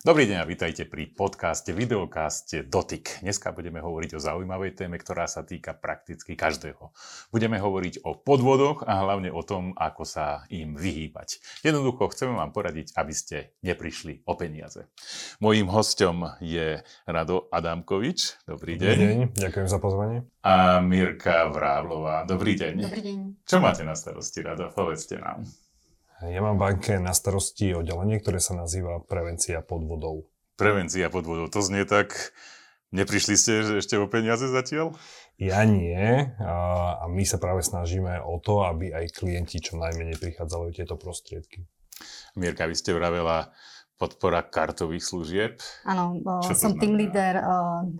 Dobrý deň a vítajte pri podcaste, videokaste Dotyk. Dneska budeme hovoriť o zaujímavej téme, ktorá sa týka prakticky každého. Budeme hovoriť o podvodoch a hlavne o tom, ako sa im vyhýbať. Jednoducho chceme vám poradiť, aby ste neprišli o peniaze. Mojím hostom je Rado Adamkovič. Dobrý deň. Dobrý deň, ďakujem za pozvanie. A Mirka Vráblová. Dobrý deň. Dobrý deň. Čo máte na starosti, Rado? Povedzte nám. Ja mám v banke na starosti oddelenie, ktoré sa nazýva prevencia podvodov. Prevencia podvodov, to znie tak... Neprišli ste ešte o peniaze zatiaľ? Ja nie a my sa práve snažíme o to, aby aj klienti čo najmenej prichádzali o tieto prostriedky. Mirka, vy ste vravela, podpora kartových služieb. Áno, som team leader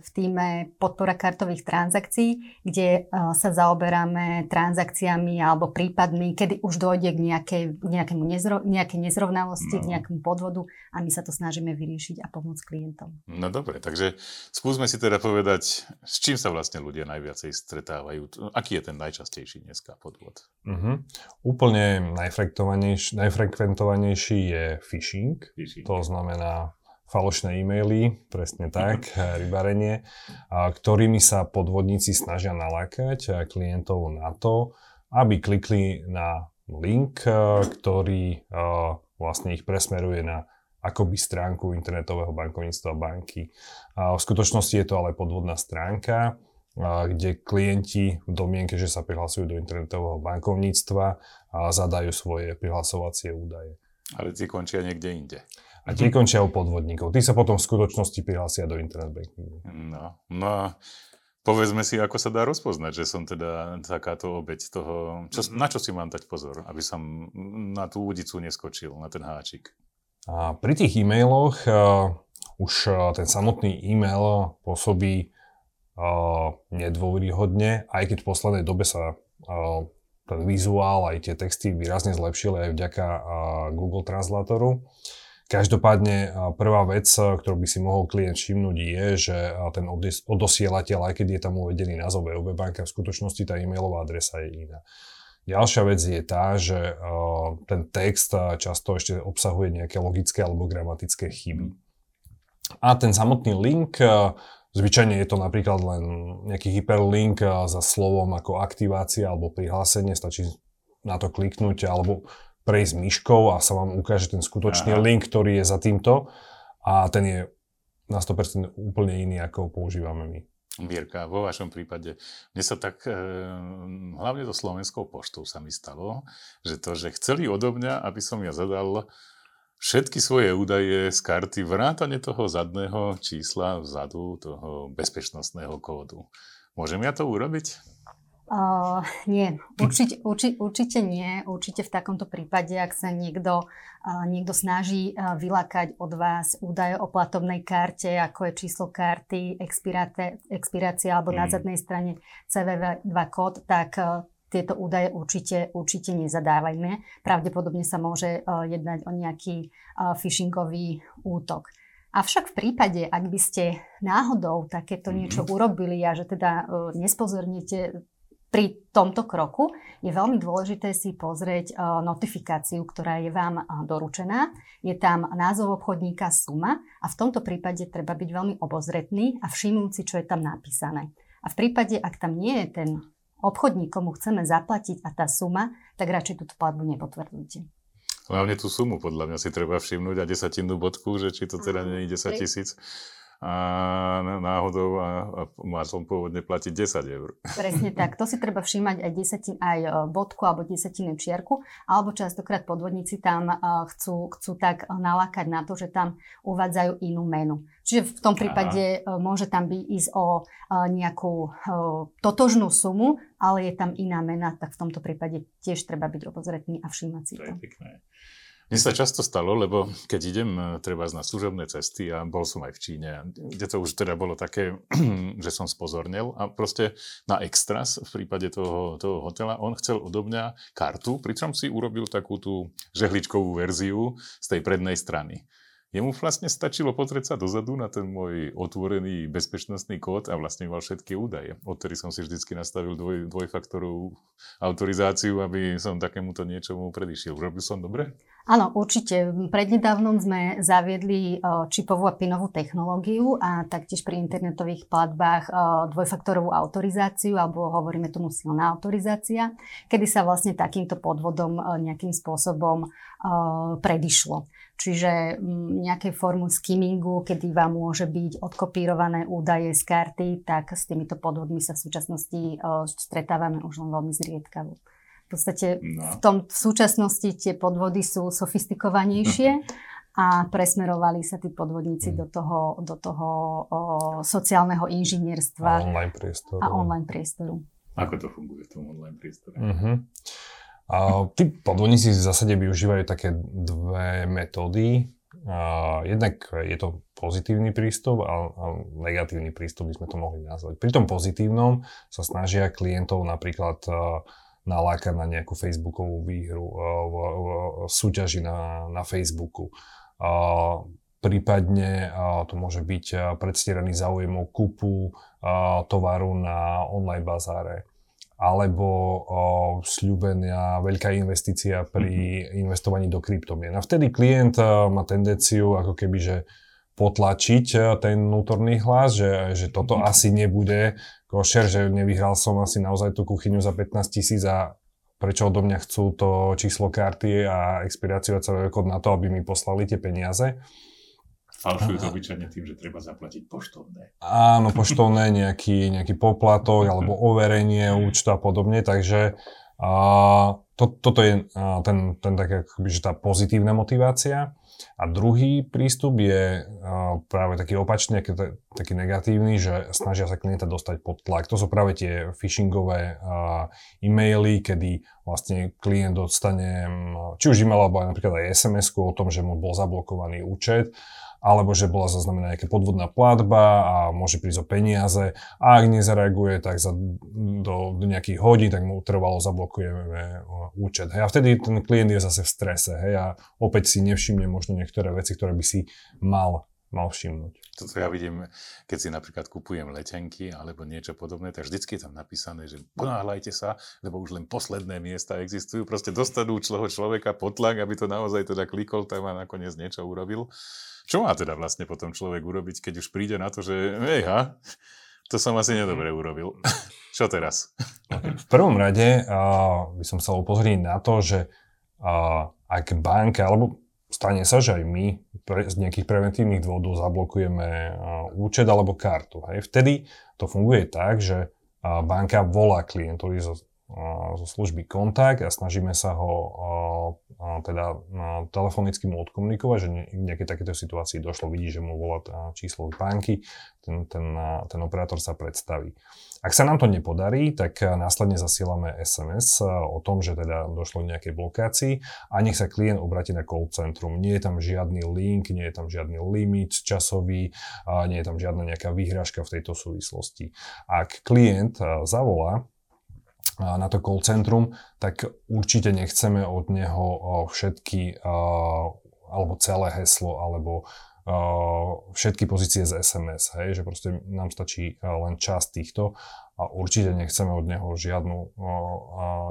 v týme podpora kartových transakcií, kde sa zaoberáme transakciami alebo prípadmi, kedy už dojde k nejakej, nejakému nezro, nejakej nezrovnalosti, no. k nejakému podvodu a my sa to snažíme vyriešiť a pomôcť klientom. No dobre, takže skúsme si teda povedať, s čím sa vlastne ľudia najviacej stretávajú. Aký je ten najčastejší dneska podvod? Uh-huh. Úplne najfrekventovanejší, najfrekventovanejší je phishing. phishing to znamená falošné e-maily, presne tak, rybarenie, ktorými sa podvodníci snažia nalákať klientov na to, aby klikli na link, ktorý vlastne ich presmeruje na akoby stránku internetového bankovníctva banky. A v skutočnosti je to ale podvodná stránka, kde klienti v domienke, že sa prihlasujú do internetového bankovníctva, zadajú svoje prihlasovacie údaje. Ale tie končia niekde inde. A tie končia u podvodníkov. Tí sa potom v skutočnosti prihlásia do internet bankingu. No, no a povedzme si, ako sa dá rozpoznať, že som teda takáto obeď toho. Čo, na čo si mám dať pozor, aby som na tú údicu neskočil, na ten háčik? A pri tých e-mailoch uh, už uh, ten samotný e-mail pôsobí uh, nedôveryhodne, aj keď v poslednej dobe sa uh, ten vizuál aj tie texty výrazne zlepšili aj vďaka uh, Google Translatoru. Každopádne prvá vec, ktorú by si mohol klient všimnúť je, že ten odosielateľ, aj keď je tam uvedený názov VOB banka, v skutočnosti tá e-mailová adresa je iná. Ďalšia vec je tá, že ten text často ešte obsahuje nejaké logické alebo gramatické chyby. A ten samotný link, zvyčajne je to napríklad len nejaký hyperlink za slovom ako aktivácia alebo prihlásenie, stačí na to kliknúť alebo prejsť myškou a sa vám ukáže ten skutočný Aha. link, ktorý je za týmto a ten je na 100% úplne iný, ako používame my. Mierka, vo vašom prípade, mne sa tak, e, hlavne to Slovenskou poštou sa mi stalo, že to, že chceli odo mňa, aby som ja zadal všetky svoje údaje z karty, vrátane toho zadného čísla vzadu, toho bezpečnostného kódu. Môžem ja to urobiť? Uh, nie, určite, urči, určite nie. Určite v takomto prípade, ak sa niekto, uh, niekto snaží uh, vylakať od vás údaje o platobnej karte, ako je číslo karty, expirácia alebo mm. na zadnej strane CVV2 kód, tak uh, tieto údaje určite, určite nezadávajme. Pravdepodobne sa môže uh, jednať o nejaký uh, phishingový útok. Avšak v prípade, ak by ste náhodou takéto niečo mm. urobili a že teda nespozornite pri tomto kroku je veľmi dôležité si pozrieť e, notifikáciu, ktorá je vám e, doručená. Je tam názov obchodníka suma a v tomto prípade treba byť veľmi obozretný a všimnúť si, čo je tam napísané. A v prípade, ak tam nie je ten obchodník, komu chceme zaplatiť a tá suma, tak radšej túto platbu nepotvrdzujte. Hlavne tú sumu podľa mňa si treba všimnúť a desatinnú bodku, že či to teda nie je 10 tisíc a náhodou a, a mal som pôvodne platiť 10 eur. Presne tak. To si treba všímať aj, desatin, aj e, bodku alebo desatinu čiarku, alebo častokrát podvodníci tam e, chcú, chcú tak nalákať na to, že tam uvádzajú inú menu. Čiže v tom prípade Aha. E, môže tam byť ísť o nejakú totožnú sumu, ale je tam iná mena, tak v tomto prípade tiež treba byť obozretný a všímať si to. To je pekné. Mne sa často stalo, lebo keď idem e, treba na služobné cesty a bol som aj v Číne, kde to už teda bolo také, že som spozornil a proste na extras v prípade toho, toho hotela, on chcel odo mňa kartu, pričom si urobil takú tú žehličkovú verziu z tej prednej strany. Jemu vlastne stačilo pozrieť sa dozadu na ten môj otvorený bezpečnostný kód a vlastne mal všetky údaje. Odtedy som si vždycky nastavil dvoj, dvojfaktorovú autorizáciu, aby som takémuto niečomu predišiel. Robil som dobre? Áno, určite. Prednedávnom sme zaviedli čipovú a pinovú technológiu a taktiež pri internetových platbách dvojfaktorovú autorizáciu, alebo hovoríme tomu silná autorizácia, kedy sa vlastne takýmto podvodom nejakým spôsobom predišlo. Čiže mm, nejakej formu skimmingu, kedy vám môže byť odkopírované údaje z karty, tak s týmito podvodmi sa v súčasnosti stretávame už len veľmi zriedkavo. V podstate no. v, tom, v súčasnosti tie podvody sú sofistikovanejšie a presmerovali sa tí podvodníci mm. do toho, do toho o, sociálneho inžinierstva a online priestoru. A online priestoru. Ako to funguje v tom online priestore? Uh-huh. A tí podvodníci v zásade využívajú také dve metódy. A jednak je to pozitívny prístup a, a negatívny prístup by sme to mohli nazvať. Pri tom pozitívnom sa snažia klientov napríklad nalákať na nejakú Facebookovú výhru v, v, v súťaži na, na Facebooku. A, prípadne a, to môže byť predstieraný záujem o kúpu tovaru na online bazáre alebo o, sľubená veľká investícia pri mm-hmm. investovaní do kryptomien. A vtedy klient má tendenciu ako keby, že potlačiť ten vnútorný hlas, že, že toto mm-hmm. asi nebude košer, že nevyhral som asi naozaj tú kuchyňu za 15 tisíc a prečo odo mňa chcú to číslo karty a expiráciu a celý kód na to, aby mi poslali tie peniaze. Falšujú to obyčajne tým, že treba zaplatiť poštovné. Áno, poštovné, nejaký, nejaký poplatok alebo overenie účtu a podobne, takže a, to, toto je a, ten, ten tak, akoby, že tá pozitívna motivácia. A druhý prístup je a, práve taký opačný, taký, taký negatívny, že snažia sa klienta dostať pod tlak. To sú práve tie phishingové a, e-maily, kedy vlastne klient dostane či už e-mail alebo napríklad aj sms o tom, že mu bol zablokovaný účet alebo že bola zaznamená nejaká podvodná platba a môže prísť o peniaze a ak nezareaguje, tak za, do, do nejakých hodín, tak mu trvalo zablokujeme účet. Hej. A vtedy ten klient je zase v strese hej, a opäť si nevšimne možno niektoré veci, ktoré by si mal mal všimnúť. Toto ja vidím, keď si napríklad kupujem letenky alebo niečo podobné, tak vždycky je tam napísané, že ponáhľajte sa, lebo už len posledné miesta existujú. Proste dostanú čloho človeka potlak, aby to naozaj teda klikol tam a nakoniec niečo urobil. Čo má teda vlastne potom človek urobiť, keď už príde na to, že hej ha, to som asi nedobre urobil. Čo teraz? V prvom rade uh, by som chcel upozorniť na to, že uh, ak banka, alebo stane sa, že aj my pre, z nejakých preventívnych dôvodov zablokujeme účet alebo kartu. Hej. Vtedy to funguje tak, že banka volá klientovi zo, zo služby kontakt a snažíme sa ho teda telefonicky mu odkomunikovať, že v nejakej takéto situácii došlo, vidí, že mu volá číslo banky, ten, ten, ten operátor sa predstaví. Ak sa nám to nepodarí, tak následne zasielame SMS o tom, že teda došlo k nejakej blokácii a nech sa klient obratí na call centrum. Nie je tam žiadny link, nie je tam žiadny limit časový, nie je tam žiadna nejaká výhražka v tejto súvislosti. Ak klient zavolá na to call centrum, tak určite nechceme od neho všetky alebo celé heslo alebo všetky pozície z SMS, hej, že proste nám stačí len čas týchto a určite nechceme od neho žiadnu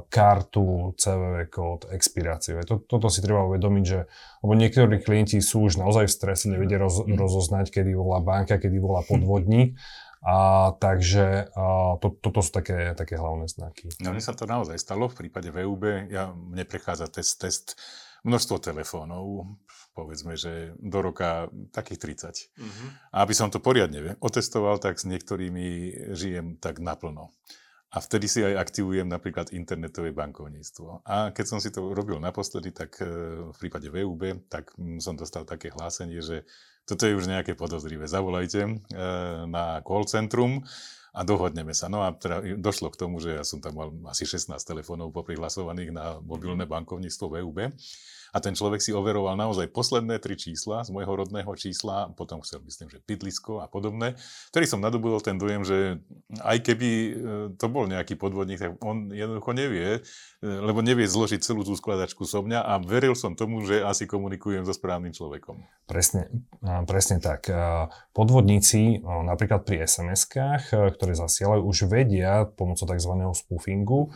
kartu, CVV kód, expiráciu. To, toto si treba uvedomiť, že lebo niektorí klienti sú už naozaj v strese, nevedia roz, mhm. rozoznať, kedy volá banka, kedy volá podvodník a, takže a, to, toto sú také, také hlavné znaky. No mne sa to naozaj stalo v prípade VUB. Ja, mne prechádza test, test množstvo telefónov, povedzme, že do roka takých 30. Mm-hmm. A aby som to poriadne otestoval, tak s niektorými žijem tak naplno. A vtedy si aj aktivujem napríklad internetové bankovníctvo. A keď som si to robil naposledy, tak e, v prípade VUB, tak som dostal také hlásenie, že toto je už nejaké podozrivé, zavolajte e, na call centrum a dohodneme sa. No a teda došlo k tomu, že ja som tam mal asi 16 telefónov poprihlasovaných na mobilné bankovníctvo VUB a ten človek si overoval naozaj posledné tri čísla z môjho rodného čísla, potom chcel, myslím, že bydlisko a podobné, ktorý som nadobudol ten dojem, že aj keby e, to bol nejaký podvodník, tak on jednoducho nevie, e, lebo nevie zložiť celú tú skladačku so mňa a veril som tomu, že asi komunikujem so správnym človekom. Presne, presne tak. Podvodníci napríklad pri SMS-kách, ktoré zasielajú, už vedia pomocou tzv. spoofingu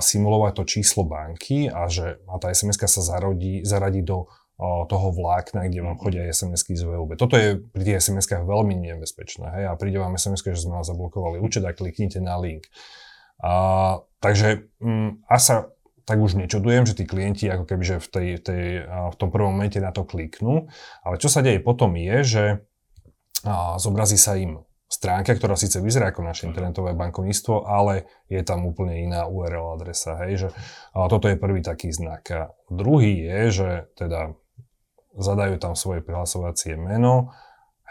simulovať to číslo banky a že a tá sms sa zaradí, zaradí do toho vlákna, kde vám chodia SMS-ky z VUB. Toto je pri tých SMS-kách veľmi nebezpečné. Hej? A príde vám sms že sme vás zablokovali účet a kliknite na link. A, takže m, mm, sa tak už nečudujem, že tí klienti ako keby že v, tej, tej, v tom prvom momente na to kliknú. Ale čo sa deje potom je, že a, zobrazí sa im stránka, ktorá síce vyzerá ako naše internetové bankovníctvo, ale je tam úplne iná URL adresa. Hej, že, a toto je prvý taký znak. A druhý je, že teda zadajú tam svoje prihlasovacie meno,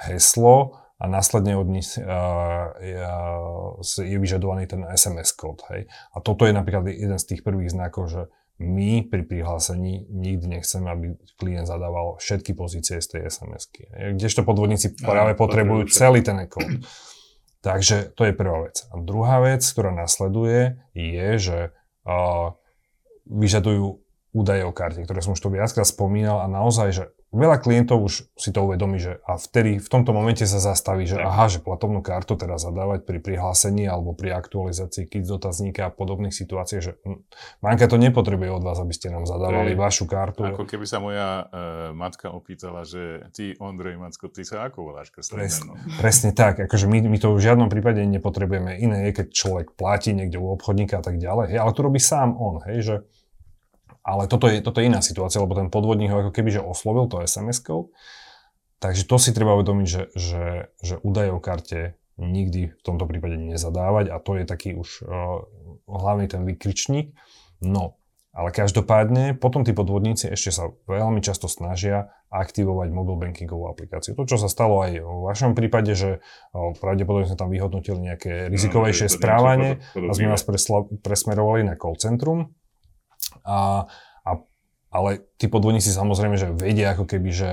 heslo a následne od nich uh, je vyžadovaný ten SMS kód. Hej. A toto je napríklad jeden z tých prvých znakov, že my pri prihlásení nikdy nechceme, aby klient zadával všetky pozície z tej SMS-ky. Kdežto podvodníci práve potrebujú celý ten kód. Takže to je prvá vec. A druhá vec, ktorá nasleduje, je, že uh, vyžadujú údaje o karte, ktoré som už to viackrát spomínal a naozaj, že veľa klientov už si to uvedomí, že a vtedy v tomto momente sa zastaví, že aha, že platobnú kartu teda zadávať pri prihlásení alebo pri aktualizácii kit dotazníka a podobných situáciách, že banka to nepotrebuje od vás, aby ste nám zadávali je, vašu kartu. Ako keby sa moja e, matka opýtala, že ty, Ondrej Macko, ty sa ako voláš Presne, presne tak, akože my, my to v žiadnom prípade nepotrebujeme. Iné je, keď človek platí niekde u obchodníka a tak ďalej, hej, ale to robí sám on, hej, že ale toto je, toto je iná situácia, lebo ten podvodník ho ako keby že oslovil to SMS-kou. Takže to si treba uvedomiť, že, že, že údaje o karte nikdy v tomto prípade nezadávať a to je taký už uh, hlavný ten vykričník. No, ale každopádne potom tí podvodníci ešte sa veľmi často snažia aktivovať mobile bankingovú aplikáciu. To, čo sa stalo aj v vašom prípade, že uh, pravdepodobne sme tam vyhodnotili nejaké rizikovejšie no, správanie a sme vás presla, presmerovali na call centrum a, a, ale tí podvodníci samozrejme, že vedia ako keby, že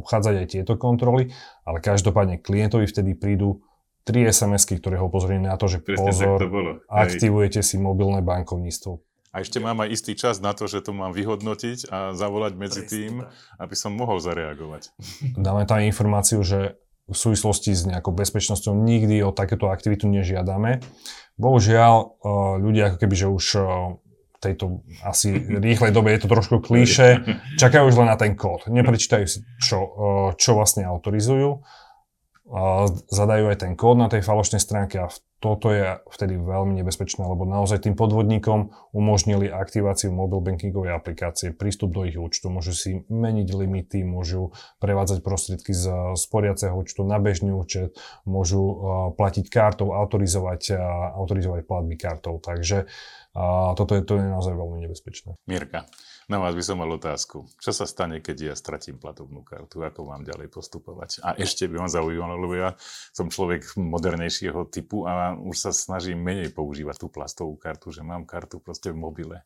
obchádzať aj tieto kontroly, ale každopádne klientovi vtedy prídu tri SMS-ky, ktoré ho upozorní na to, že Presne pozor, to bolo. aktivujete si mobilné bankovníctvo. A ešte mám aj istý čas na to, že to mám vyhodnotiť a zavolať medzi Presne tým, tak. aby som mohol zareagovať. Dáme tam informáciu, že v súvislosti s nejakou bezpečnosťou nikdy o takéto aktivitu nežiadame. Bohužiaľ, ľudia ako keby, že už tejto asi rýchlej dobe je to trošku klíše, čakajú už len na ten kód. Neprečítajú si, čo, čo vlastne autorizujú, zadajú aj ten kód na tej falošnej stránke a toto je vtedy veľmi nebezpečné, lebo naozaj tým podvodníkom umožnili aktiváciu mobile bankingovej aplikácie, prístup do ich účtu, môžu si meniť limity, môžu prevádzať prostriedky z sporiaceho účtu na bežný účet, môžu platiť kartou, autorizovať, autorizovať platby kartou. Takže a toto je, to je naozaj veľmi nebezpečné. Mirka, na vás by som mal otázku. Čo sa stane, keď ja stratím platobnú kartu? Ako mám ďalej postupovať? A ešte by ma zaujímalo, lebo ja som človek modernejšieho typu a už sa snažím menej používať tú plastovú kartu, že mám kartu proste v mobile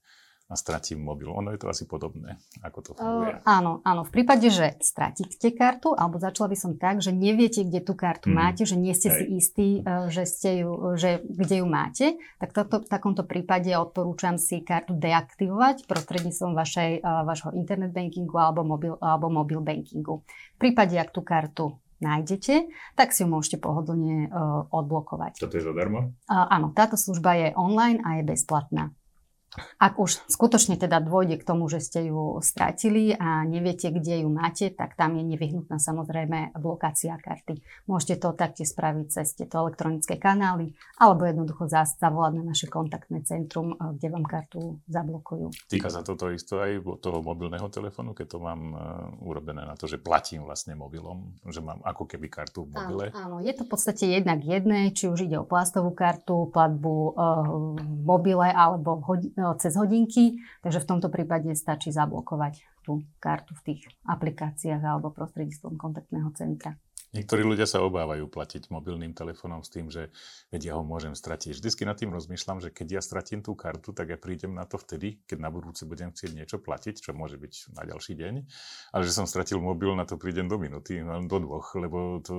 a stratím mobil. Ono je to asi podobné, ako to funguje. Uh, áno, áno. V prípade, že stratíte kartu, alebo začala by som tak, že neviete, kde tú kartu mm. máte, že nie ste Hej. si istí, uh, že, ste ju, že kde ju máte, tak toto, v takomto prípade odporúčam si kartu deaktivovať prostredníctvom vašej, uh, vašho internet bankingu alebo mobil, alebo mobil bankingu. V prípade, ak tú kartu nájdete, tak si ju môžete pohodlne uh, odblokovať. Toto je zadarmo? Uh, áno, táto služba je online a je bezplatná. Ak už skutočne teda dôjde k tomu, že ste ju strátili a neviete, kde ju máte, tak tam je nevyhnutná samozrejme blokácia karty. Môžete to taktiež spraviť cez tieto elektronické kanály alebo jednoducho zavolať na naše kontaktné centrum, eh, kde vám kartu zablokujú. Týka sa toto isto aj toho mobilného telefónu, keď to mám uh, urobené na to, že platím vlastne mobilom, že mám ako keby kartu v mobile? Áno, áno. je to v podstate jednak jedné, či už ide o plastovú kartu, platbu uh, v mobile alebo v cez hodinky, takže v tomto prípade stačí zablokovať tú kartu v tých aplikáciách alebo prostredníctvom kontaktného centra. Niektorí ľudia sa obávajú platiť mobilným telefónom s tým, že vedia ho môžem stratiť. Vždycky nad tým rozmýšľam, že keď ja stratím tú kartu, tak ja prídem na to vtedy, keď na budúce budem chcieť niečo platiť, čo môže byť na ďalší deň. Ale že som stratil mobil, na to prídem do minúty, do dvoch, lebo to,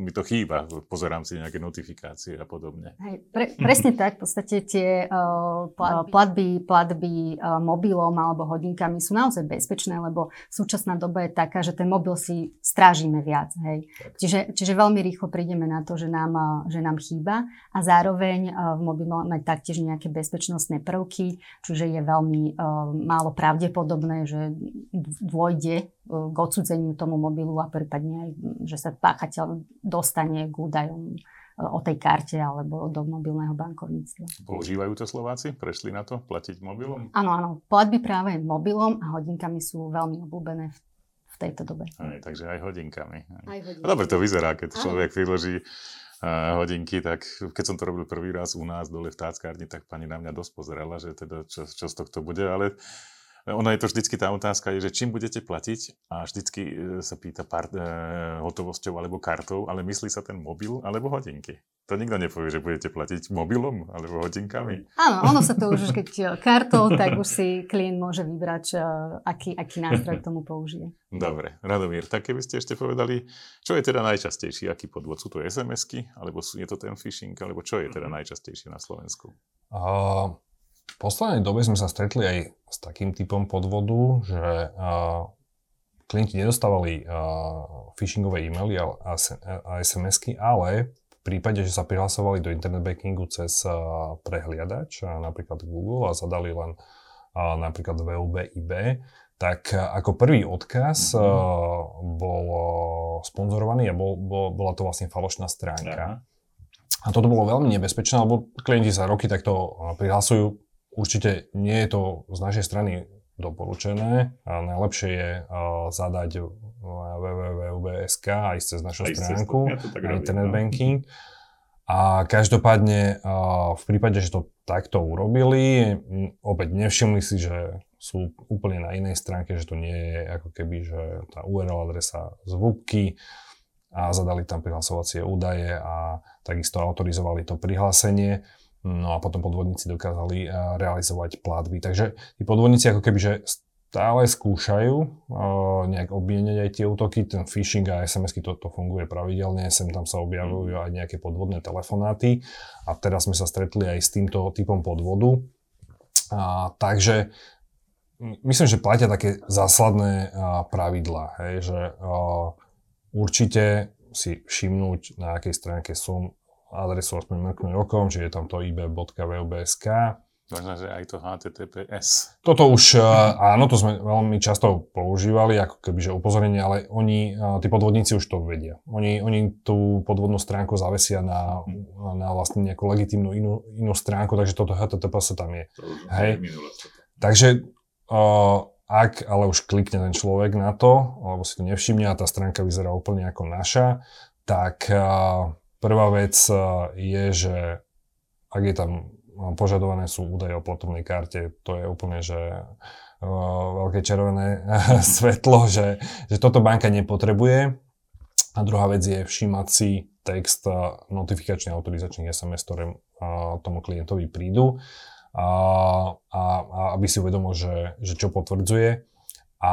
mi to chýba. Pozerám si nejaké notifikácie a podobne. Hej, pre, presne tak. V podstate tie uh, platby, platby uh, mobilom alebo hodinkami sú naozaj bezpečné, lebo súčasná doba je taká, že ten mobil si strážime viac. Hej. Čiže, čiže veľmi rýchlo prídeme na to, že nám, eh, že nám chýba a zároveň eh, v mobile máme taktiež nejaké bezpečnostné prvky, čiže je veľmi uh, málo pravdepodobné, že dôjde k odsudzeniu tomu mobilu a prípadne aj, že sa páchateľ dostane k údajom o tej karte alebo do mobilného bankovníctva. Používajú to Slováci? Prešli na to platiť mobilom? Áno, áno. Platby práve mobilom a hodinkami sú veľmi obľúbené v v tejto dobe. Aj, takže aj hodinkami. Aj hodinkami. No dobre to vyzerá, keď človek vyloží uh, hodinky, tak keď som to robil prvý raz u nás dole v táckárni, tak pani na mňa dosť pozerala, že teda čo, čo z tohto bude, ale ono je to vždycky tá otázka, že čím budete platiť a vždycky e, sa pýta pár, e, hotovosťou alebo kartou, ale myslí sa ten mobil alebo hodinky. To nikto nepovie, že budete platiť mobilom alebo hodinkami. Áno, ono sa to už, keď kartou, tak už si klient môže vybrať, e, aký, aký nástroj k tomu použije. Dobre, Radomír, tak keby ste ešte povedali, čo je teda najčastejší, aký podvod? Sú to SMS-ky, alebo je to ten phishing, alebo čo je teda mhm. najčastejšie na Slovensku? Uh, v poslednej dobe sme sa stretli aj s takým typom podvodu, že uh, klienti nedostávali uh, phishingové e-maily a, SMS-ky, ale v prípade, že sa prihlasovali do internet bankingu cez uh, prehliadač, napríklad Google a zadali len napríklad VUB tak ako prvý odkaz mm-hmm. bol sponzorovaný a bol, bol, bola to vlastne falošná stránka. A toto bolo veľmi nebezpečné, lebo klienti sa roky takto prihlasujú Určite nie je to z našej strany doporučené. A najlepšie je uh, zadať www.ubsk a ísť cez našu stránku na internet no. banking. A každopádne uh, v prípade, že to takto urobili, opäť nevšimli si, že sú úplne na inej stránke, že to nie je ako keby, že tá URL adresa z VUBky a zadali tam prihlasovacie údaje a takisto autorizovali to prihlásenie No a potom podvodníci dokázali eh, realizovať platby. Takže tí podvodníci ako keby, že stále skúšajú uh, nejak obmieniať aj tie útoky, ten phishing a SMS-ky to, to funguje pravidelne, sem tam sa objavujú aj nejaké podvodné telefonáty a teraz sme sa stretli aj s týmto typom podvodu. A, takže myslím, že platia také zásadné uh, pravidlá, hej, že uh, určite si všimnúť, na akej stránke som, adresu aspoň mrknúť okom, že je tam to ib.vubsk. Možno, že aj to HTTPS. Toto už, e, áno, to sme veľmi často používali, ako kebyže upozornenie, ale oni, e, tí podvodníci už to vedia. Oni, oni tú podvodnú stránku zavesia na, na vlastne nejakú legitímnu inú, inú stránku, takže toto HTTPS tam je. Hej. Takže uh, ak ale už klikne ten človek na to, alebo si to nevšimne a tá stránka vyzerá úplne ako naša, tak uh, Prvá vec eh, je, že ak je tam eh, požadované sú údaje o platobnej karte, to je úplne, že uh, veľké červené svetlo, že, že toto banka nepotrebuje. A druhá vec je všímať si text notifikačných autorizačných SMS, ktoré tomu klientovi prídu a, a, a aby si uvedomil, že, že čo potvrdzuje. A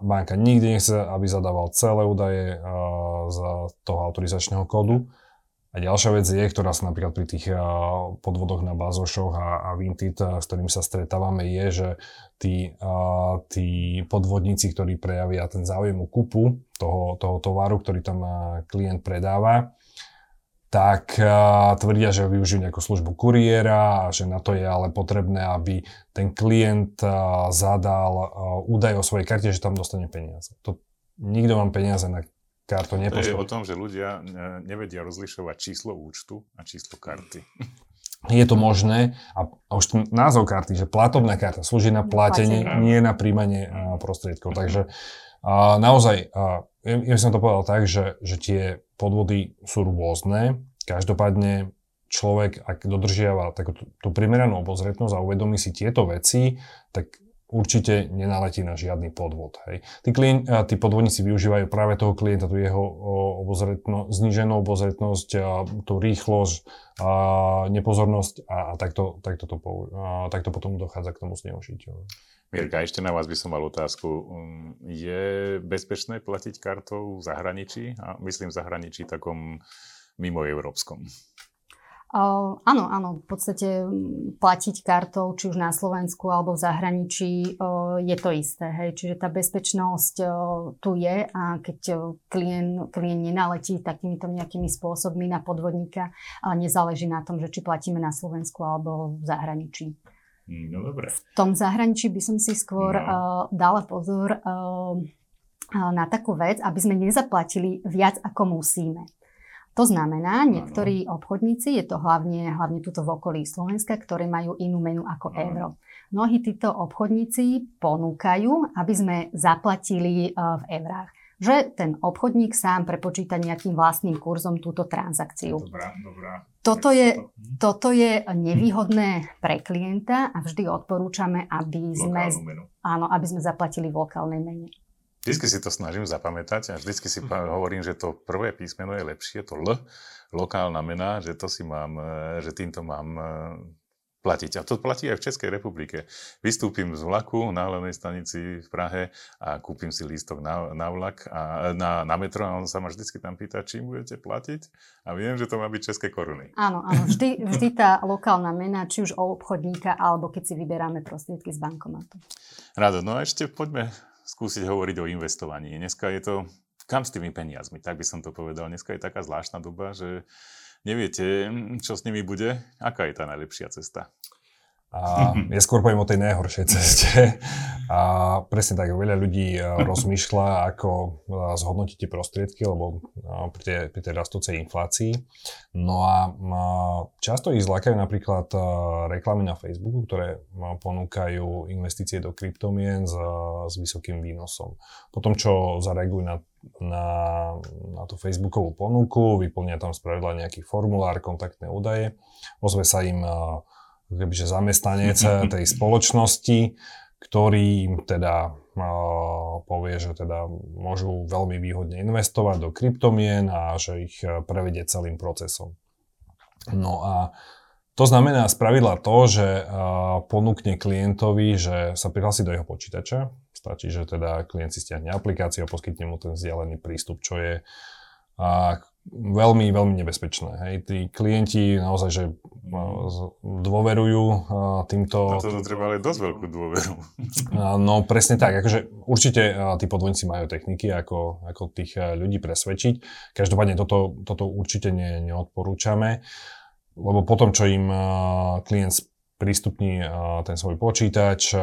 banka nikdy nechce, aby zadával celé údaje z toho autorizačného kódu, a ďalšia vec je, ktorá sa napríklad pri tých podvodoch na bazošoch a, a Vinted, s ktorými sa stretávame, je, že tí, tí podvodníci, ktorí prejavia ten záujem o kúpu toho, toho tovaru, ktorý tam klient predáva, tak tvrdia, že využijú nejakú službu kuriéra a že na to je ale potrebné, aby ten klient zadal údaj o svojej karte, že tam dostane peniaze. To, nikto vám peniaze na kartu nepošle. To je o tom, že ľudia nevedia rozlišovať číslo účtu a číslo karty. Je to možné a, a už ten názov karty, že platobná karta slúži na platenie, platenie. nie na príjmanie prostriedkov. Takže a, naozaj, a, ja, ja som to povedal tak, že, že tie podvody sú rôzne. Každopádne človek, ak dodržiava takú tú primeranú obozretnosť a uvedomí si tieto veci, tak určite nenaletí na žiadny podvod. Hej. Tí, klien, tí podvodníci využívajú práve toho klienta, tú jeho obozretno, zniženú obozretnosť, tú rýchlosť, a nepozornosť a, a takto, takto, to, a takto potom dochádza k tomu zneužitiu. Mirka, ešte na vás by som mal otázku. Um, je bezpečné platiť kartou v zahraničí? A myslím v zahraničí takom mimo európskom. Uh, áno, áno, v podstate platiť kartou, či už na Slovensku alebo v zahraničí, uh, je to isté. Hej. Čiže tá bezpečnosť uh, tu je a keď uh, klient, klient nenaletí takýmito nejakými spôsobmi na podvodníka, nezáleží na tom, že či platíme na Slovensku alebo v zahraničí. No dobre. V tom zahraničí by som si skôr no. dala pozor na takú vec, aby sme nezaplatili viac, ako musíme. To znamená, niektorí ano. obchodníci, je to hlavne, hlavne tuto v okolí Slovenska, ktoré majú inú menu ako ano. euro. Mnohí títo obchodníci ponúkajú, aby sme zaplatili uh, v eurách že ten obchodník sám prepočíta nejakým vlastným kurzom túto transakciu. Dobrá, dobrá. Toto je, toto je nevýhodné pre klienta a vždy odporúčame, aby sme, áno, aby sme zaplatili v lokálnej mene. Vždycky si to snažím zapamätať a vždycky si hovorím, že to prvé písmeno je lepšie, to L, lokálna mena, že to si mám, e, že týmto mám e, platiť. A to platí aj v Českej republike. Vystúpim z vlaku na hlavnej stanici v Prahe a kúpim si lístok na, na vlak a na, na metro a on sa ma vždycky tam pýta, čím budete platiť. A viem, že to má byť české koruny. Áno, áno. Vždy, vždy tá lokálna mena, či už o obchodníka, alebo keď si vyberáme prostriedky z bankomatu. Rado, no a ešte poďme skúsiť hovoriť o investovaní. Dneska je to, kam s tými peniazmi, tak by som to povedal. Dneska je taká zvláštna doba, že neviete, čo s nimi bude. Aká je tá najlepšia cesta? A ja skôr poviem o tej najhoršej ceste. A presne tak, veľa ľudí e, rozmýšľa, ako e, zhodnotiť tie prostriedky, lebo e, pri tej, pri tej rastúcej inflácii. No a často ich zlakajú napríklad reklamy na Facebooku, ktoré ponúkajú investície do kryptomien s, s vysokým výnosom. Potom, čo zareagujú na na, na tú Facebookovú ponuku, vyplnia tam spravidla nejaký formulár, kontaktné údaje, ozve sa im kebyže zamestnanec tej spoločnosti, ktorý im teda povie, že teda môžu veľmi výhodne investovať do kryptomien a že ich e, prevedie celým procesom. No a to znamená spravidla to, že e, ponúkne klientovi, že sa prihlási do jeho počítača. Stačí, že teda klient si stiahne aplikáciu a poskytne mu ten vzdialený prístup, čo je veľmi, veľmi nebezpečné. Hej. Tí klienti naozaj, že dôverujú týmto... Na to treba ale dosť veľkú dôveru. No presne tak, akože určite tí podvodníci majú techniky, ako, ako tých ľudí presvedčiť. Každopádne toto, toto určite ne, neodporúčame, lebo potom, čo im klient prístupní ten svoj počítač,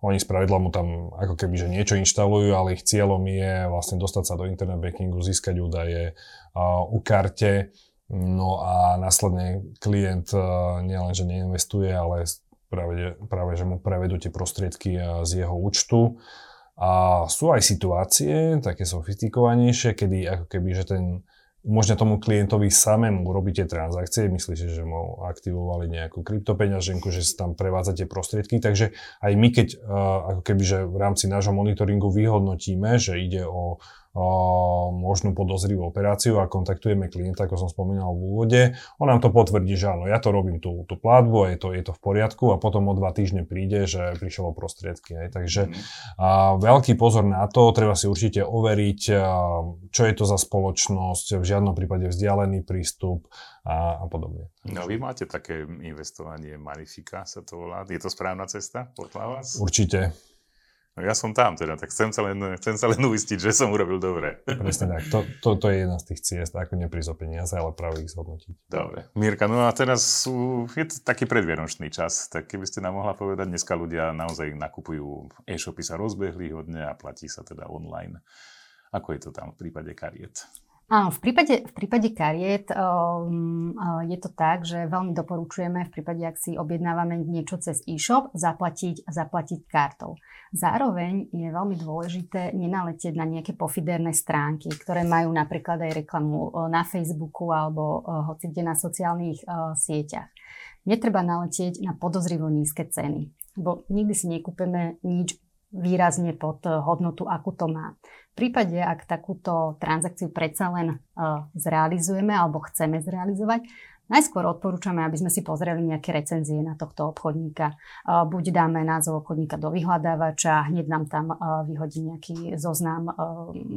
oni spravidla mu tam ako keby, že niečo inštalujú, ale ich cieľom je vlastne dostať sa do internet bankingu, získať údaje u karte, no a následne klient nielen, že neinvestuje, ale práve, práve že mu prevedú tie prostriedky z jeho účtu. A sú aj situácie, také sofistikovanejšie, kedy ako keby, že ten umožňa tomu klientovi samému urobiť tie transakcie. Myslíte, že mu aktivovali nejakú kryptopeňaženku, že si tam prevádzate prostriedky. Takže aj my, keď ako keby, že v rámci nášho monitoringu vyhodnotíme, že ide o možnú podozrivú operáciu a kontaktujeme klienta, ako som spomínal v úvode, on nám to potvrdí, že áno, ja to robím tú, tú platbu a je to, je to v poriadku a potom o dva týždne príde, že prišiel o prostriedky. Aj. Takže a, veľký pozor na to, treba si určite overiť, čo je to za spoločnosť, v žiadnom prípade vzdialený prístup a, a podobne. No vy máte také investovanie Manifika, sa to volá. Je to správna cesta podľa vás? Určite. No ja som tam teda, tak chcem sa len, chcem sa len uistiť, že som urobil dobre. Presne tak. To, to, to je jedna z tých ciest, ako neprísť o peniaze, ale práve ich zhodnotiť. Dobre. Mirka, no a teraz sú, je to taký predvianočný čas, tak keby ste nám mohla povedať, dneska ľudia naozaj nakupujú e-shopy sa rozbehli hodne a platí sa teda online. Ako je to tam v prípade kariet? Áno, v prípade, v prípade kariet um, je to tak, že veľmi doporučujeme v prípade, ak si objednávame niečo cez e-shop, zaplatiť, zaplatiť kartou. Zároveň je veľmi dôležité nenaletieť na nejaké pofiderné stránky, ktoré majú napríklad aj reklamu uh, na Facebooku alebo uh, hoci kde na sociálnych uh, sieťach. Netreba naletieť na podozrivo nízke ceny. Lebo nikdy si nekúpeme nič výrazne pod hodnotu, akú to má. V prípade, ak takúto transakciu predsa len uh, zrealizujeme alebo chceme zrealizovať, Najskôr odporúčame, aby sme si pozreli nejaké recenzie na tohto obchodníka. Buď dáme názov obchodníka do vyhľadávača, hneď nám tam vyhodí nejaký zoznam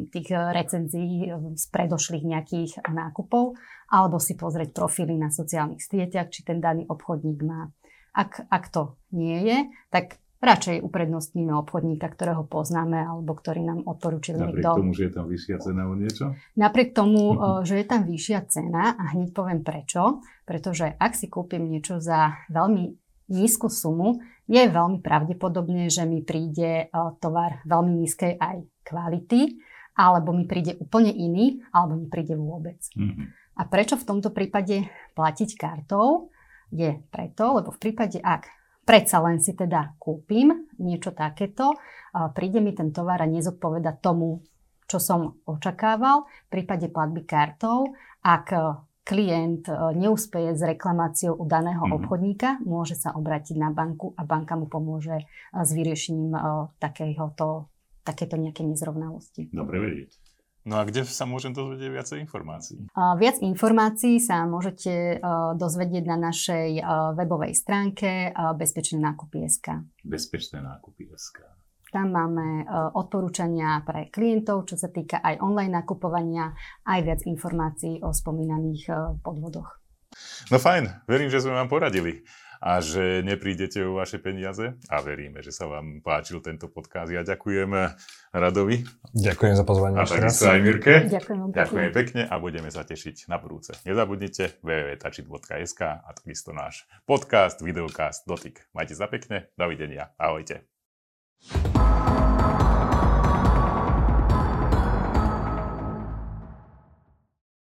tých recenzií z predošlých nejakých nákupov, alebo si pozrieť profily na sociálnych sieťach, či ten daný obchodník má. Ak, ak to nie je, tak radšej uprednostníme obchodníka, ktorého poznáme alebo ktorý nám odporúčil Napriek niekto. tomu, že je tam vyššia cena o niečo? Napriek tomu, že je tam vyššia cena a hneď poviem prečo. Pretože ak si kúpim niečo za veľmi nízku sumu, je veľmi pravdepodobné, že mi príde tovar veľmi nízkej aj kvality, alebo mi príde úplne iný, alebo mi príde vôbec. Mm-hmm. A prečo v tomto prípade platiť kartou? Je preto, lebo v prípade, ak predsa len si teda kúpim niečo takéto, príde mi ten tovar a nezodpoveda tomu, čo som očakával. V prípade platby kartou, ak klient e, neúspeje s reklamáciou u daného mm-hmm. obchodníka, môže sa obrátiť na banku a banka mu pomôže e, s vyriešením e, takéhoto, takéto nejaké nezrovnalosti. Dobre vedieť. No a kde sa môžem dozvedieť viacej informácií? Viac informácií sa môžete dozvedieť na našej webovej stránke bezpečné nákupy.sk. Bezpečné nákupy.sk. Tam máme odporúčania pre klientov, čo sa týka aj online nakupovania, aj viac informácií o spomínaných podvodoch. No fajn, verím, že sme vám poradili a že neprídete o vaše peniaze a veríme, že sa vám páčil tento podcast. Ja ďakujem Radovi. Ďakujem za pozvanie. A takisto aj Mirke. Ďakujem pekne. Ďakujem pekne a budeme sa tešiť na budúce. Nezabudnite www.tačit.sk a takisto náš podcast, videokast Dotyk. Majte sa pekne, dovidenia, ahojte.